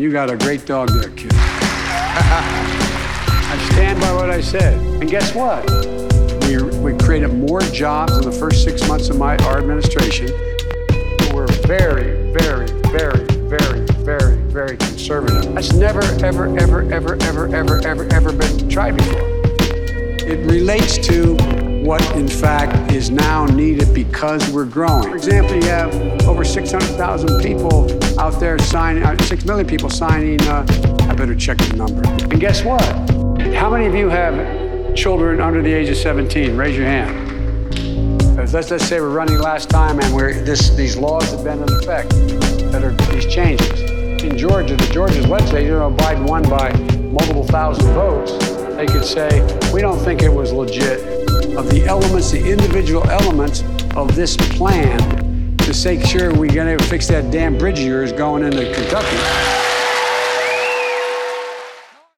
you got a great dog there, kid. I stand by what I said. And guess what? We, we created more jobs in the first six months of my our administration. We're very, very, very, very, very, very conservative. That's never, ever, ever, ever, ever, ever, ever, ever been tried before. It relates to what, in fact, is now needed because we're growing. For example, you have over 600,000 people out there signing, uh, 6 million people signing. Uh, I better check the number. And guess what? How many of you have children under the age of 17? Raise your hand. Let's, let's say we're running last time and we're, this, these laws have been in effect that are these changes. In Georgia, the Georgia's legislature, you know, Biden won by multiple thousand votes. They could say, we don't think it was legit of the elements, the individual elements of this plan to make sure we're going to fix that damn bridge of yours going into Kentucky.